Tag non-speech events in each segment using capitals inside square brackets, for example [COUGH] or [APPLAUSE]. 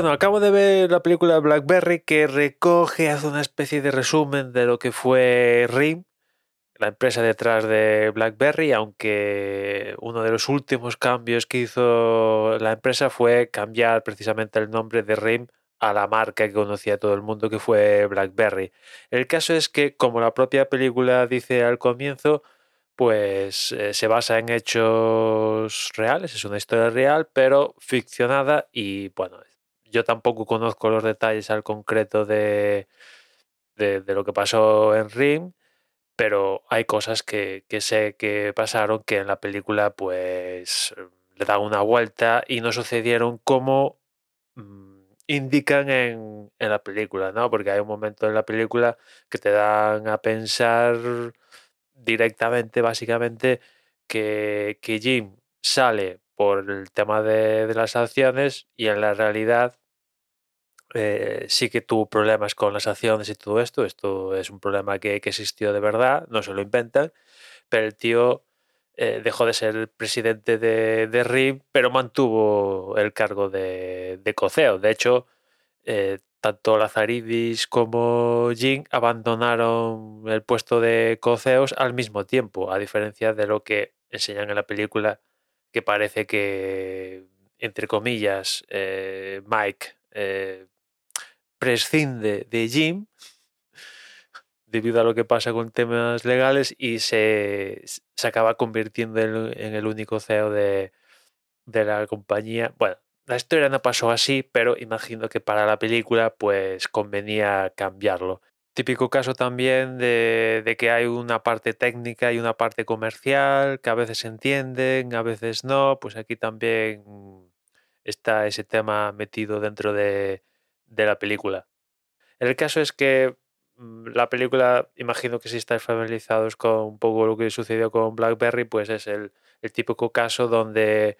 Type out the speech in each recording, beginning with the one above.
Bueno, acabo de ver la película Blackberry que recoge, hace una especie de resumen de lo que fue RIM, la empresa detrás de BlackBerry, aunque uno de los últimos cambios que hizo la empresa fue cambiar precisamente el nombre de RIM a la marca que conocía todo el mundo, que fue BlackBerry. El caso es que, como la propia película dice al comienzo, pues eh, se basa en hechos reales, es una historia real, pero ficcionada y bueno, yo tampoco conozco los detalles al concreto de, de, lo que pasó en RIM, pero hay cosas que, que, sé que pasaron que en la película pues le dan una vuelta y no sucedieron como mm, indican en, en, la película, ¿no? Porque hay un momento en la película que te dan a pensar directamente, básicamente, que, que Jim sale por el tema de, las acciones y en la realidad eh, sí que tuvo problemas con las acciones y todo esto. Esto es un problema que, existió de verdad, no se lo inventan, pero el tío eh, dejó de ser presidente de, de RIM, pero mantuvo el cargo de, de. De hecho, eh, tanto Lazaridis como Jin abandonaron el puesto de coceos al mismo tiempo, a diferencia de lo que enseñan en la película, que parece que, entre comillas, eh, Mike eh, prescinde de Jim debido a lo que pasa con temas legales y se, se acaba convirtiendo en, el único CEO de, de la compañía. Bueno, la historia no pasó así, pero imagino que para la película pues convenía cambiarlo. Típico caso también de, que hay una parte técnica y una parte comercial que a veces se entienden, a veces no, pues aquí también está ese tema metido dentro de, de la película. El caso es que mm, la película, imagino que si estáis familiarizados con un poco lo que sucedió con Blackberry, pues es el, el típico caso donde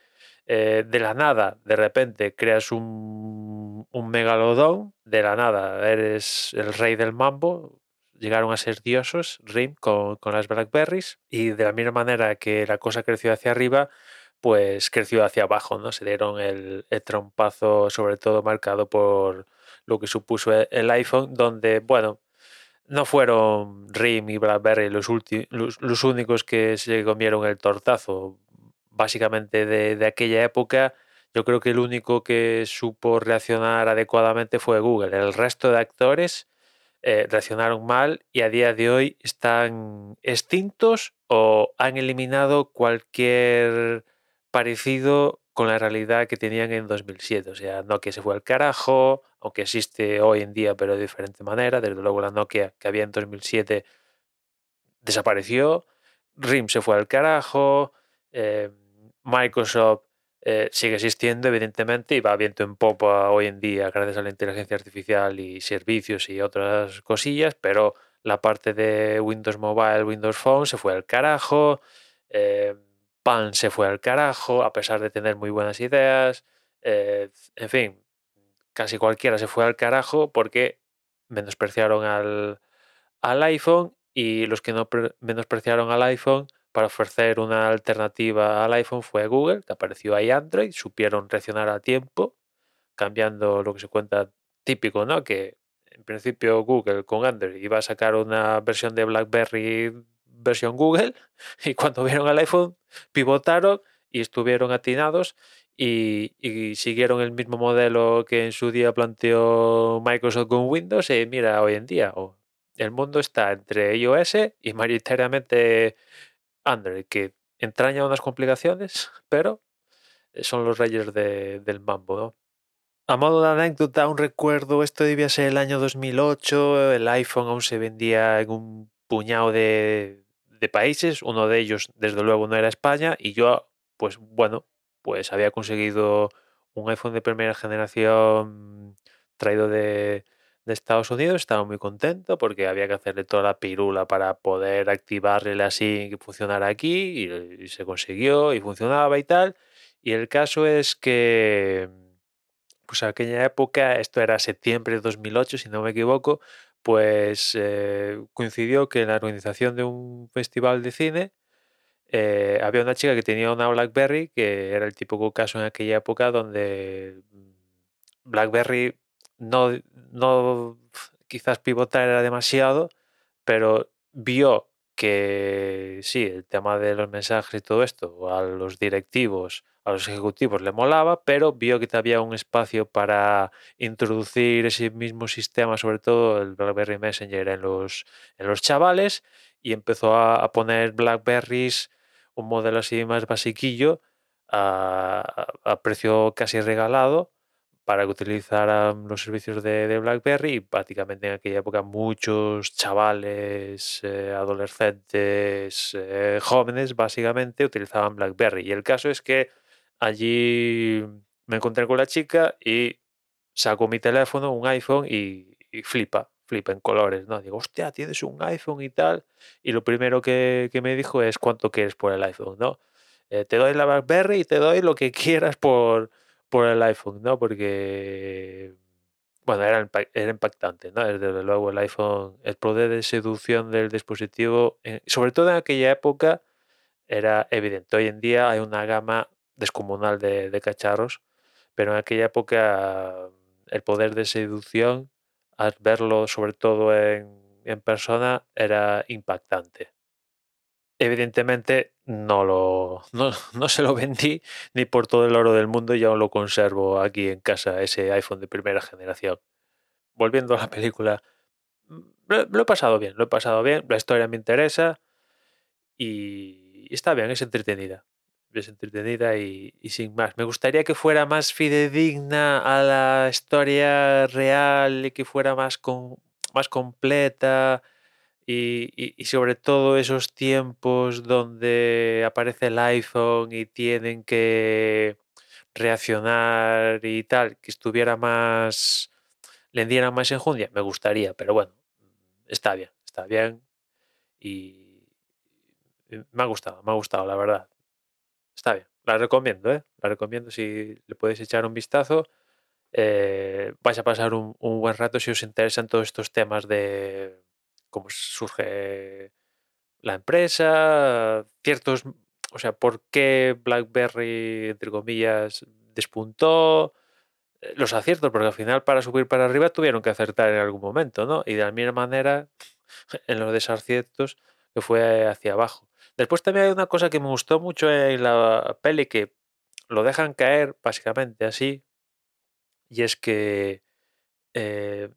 eh, de la nada, de repente, creas un, un megalodón, de la nada, eres el rey del mambo, llegaron a ser diosos, RIM, con, con, las Blackberries, y de la misma manera que la cosa creció hacia arriba, pues creció hacia abajo, ¿no? Se dieron el, el trompazo, sobre todo marcado por lo que supuso el iPhone, donde, bueno, no fueron RIM y BlackBerry los, los, los únicos que se comieron el tortazo básicamente de, de, aquella época, yo creo que el único que supo reaccionar adecuadamente fue Google. El resto de actores eh, reaccionaron mal y a día de hoy están extintos o han eliminado cualquier parecido con la realidad que tenían en 2007. O sea, Nokia se fue al carajo, aunque existe hoy en día, pero de diferente manera. Desde luego la Nokia que había en 2007 desapareció. RIM se fue al carajo. Eh, Microsoft eh, sigue existiendo, evidentemente, y va viento en popa hoy en día gracias a la inteligencia artificial y servicios y otras cosillas, pero la parte de Windows Mobile, Windows Phone se fue al carajo, eh, Pan se fue al carajo, a pesar de tener muy buenas ideas, eh, en fin, casi cualquiera se fue al carajo porque menospreciaron al, al iPhone y los que no menospreciaron al iPhone para ofrecer una alternativa al iPhone fue Google, que apareció ahí Android, supieron reaccionar a tiempo, cambiando lo que se cuenta típico, ¿no? Que en principio Google con Android iba a sacar una versión de BlackBerry versión Google [LAUGHS] y cuando vieron el iPhone pivotaron y estuvieron atinados y, y, siguieron el mismo modelo que en su día planteó Microsoft con Windows y mira hoy en día oh, el mundo está entre iOS y mayoritariamente Android, que entraña unas complicaciones, [LAUGHS] pero eh, son los reyes de, del mambo. A modo de anécdota, un recuerdo, esto debía ser el año 2008, el iPhone aún se vendía en un puñado de países, uno de ellos desde luego no era España, y yo, pues bueno, pues había conseguido un iPhone de primera generación traído de, de Estados Unidos, estaba muy contento porque había que hacerle toda la pirula para poder activarle así que funcionara aquí y, y, se consiguió y funcionaba y tal. Y el caso es que, pues aquella época, esto era septiembre de 2008, si no me equivoco, pues eh, coincidió que en la organización de un festival de cine eh, había una chica que tenía una BlackBerry, que era el típico caso en aquella época donde BlackBerry no, no quizás pivotar era demasiado, pero vio que sí, el tema de los mensajes y todo esto, a los directivos, a los ejecutivos le molaba, pero vio que había un espacio para introducir ese mismo sistema, sobre todo el BlackBerry Messenger en los, en los chavales, y empezó a, poner BlackBerries, un modelo así más basiquillo, a precio casi regalado para que utilizaran los servicios de, BlackBerry y prácticamente en aquella época muchos chavales, eh, adolescentes, eh, jóvenes básicamente utilizaban BlackBerry. Y el caso es que allí me encontré con la chica y saco mi teléfono, un iPhone y, flipa, flipa en colores, ¿no? Digo, hostia, tienes un iPhone y tal. Y lo primero que, me dijo es cuánto quieres por el iPhone, ¿no? Eh, te doy la BlackBerry y te doy lo que [LAUGHS] quieras por, por el iPhone, ¿no? Porque, bueno, era, era impactante, ¿no? Desde luego el iPhone, el poder de seducción del dispositivo, eh, sobre todo en aquella época, era evidente. Hoy en día hay una gama descomunal de, cacharros, pero en aquella época el poder de seducción, al verlo sobre todo en, en persona, era impactante. Evidentemente no, lo, [LAUGHS] no, se lo vendí ni por todo el oro del mundo y aún lo conservo aquí en casa, ese iPhone de primera generación. Volviendo a la película, lo, he pasado bien, lo he pasado bien, la historia me interesa y, está bien, es entretenida. Es entretenida y, y, sin más. Me gustaría que fuera más fidedigna a la historia real y que fuera más, con, más completa y, sobre todo esos tiempos donde aparece el iPhone y tienen que reaccionar y tal, que estuviera más, le dieran más enjundia, me gustaría, pero bueno, está bien, está bien y me ha gustado, me ha gustado, la verdad. Está bien, la recomiendo, ¿eh? La recomiendo si le puedes echar un vistazo. Eh, vais a pasar un buen rato si os interesan todos estos temas de cómo surge la empresa, ciertos, o sea, por qué BlackBerry, entre comillas, despuntó, eh, los aciertos, porque al final para subir para arriba tuvieron que acertar en algún momento, ¿no? Y de la misma manera [LAUGHS] en los desaciertos que fue hacia abajo. Después también hay una cosa que me gustó mucho en la peli que lo dejan caer básicamente así, y es que, eh,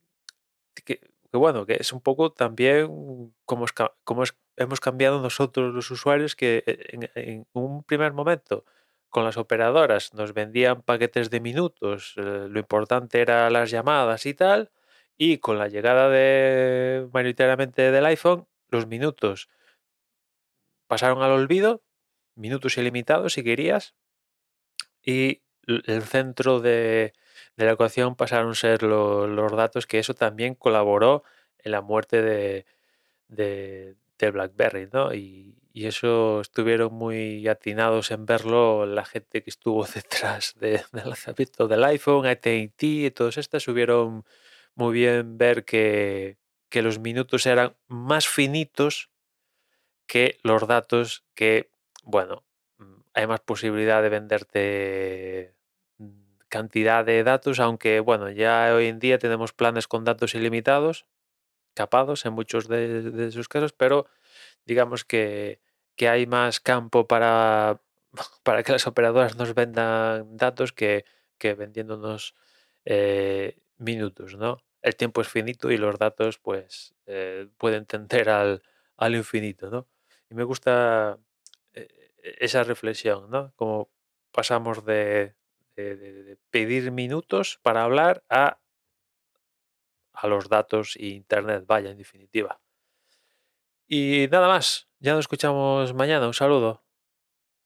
que que bueno, que es un poco también como, como hemos cambiado nosotros los usuarios que eh, en, un primer momento con las operadoras nos vendían paquetes de minutos, eh, lo importante era las llamadas y tal, y con la llegada de mayoritariamente del iPhone, los minutos pasaron al olvido, minutos ilimitados si querías, y el centro de, de la ecuación pasaron a ser los datos, que eso también colaboró en la muerte de, de, BlackBerry, ¿no? Y, eso estuvieron muy atinados en verlo la gente que estuvo [LAUGHS] detrás del lanzamiento del iPhone, AT&T y todos estas subieron muy bien ver que, que los minutos eran más finitos que los datos que, bueno, mm, hay más posibilidad de venderte cantidad de datos, aunque bueno, ya hoy en día tenemos planes con datos ilimitados, capados en muchos de, sus casos, pero digamos que, hay más campo para, [LAUGHS] para que las operadoras nos vendan datos que, que vendiéndonos eh, minutos, ¿no? El tiempo es finito y los datos pues eh, pueden tender al, al, infinito, ¿no? Y me gusta eh, esa reflexión, ¿no? Como pasamos de, de, pedir minutos para hablar a, a los datos e Internet, vaya, en definitiva. Y nada más, ya nos escuchamos mañana, un saludo.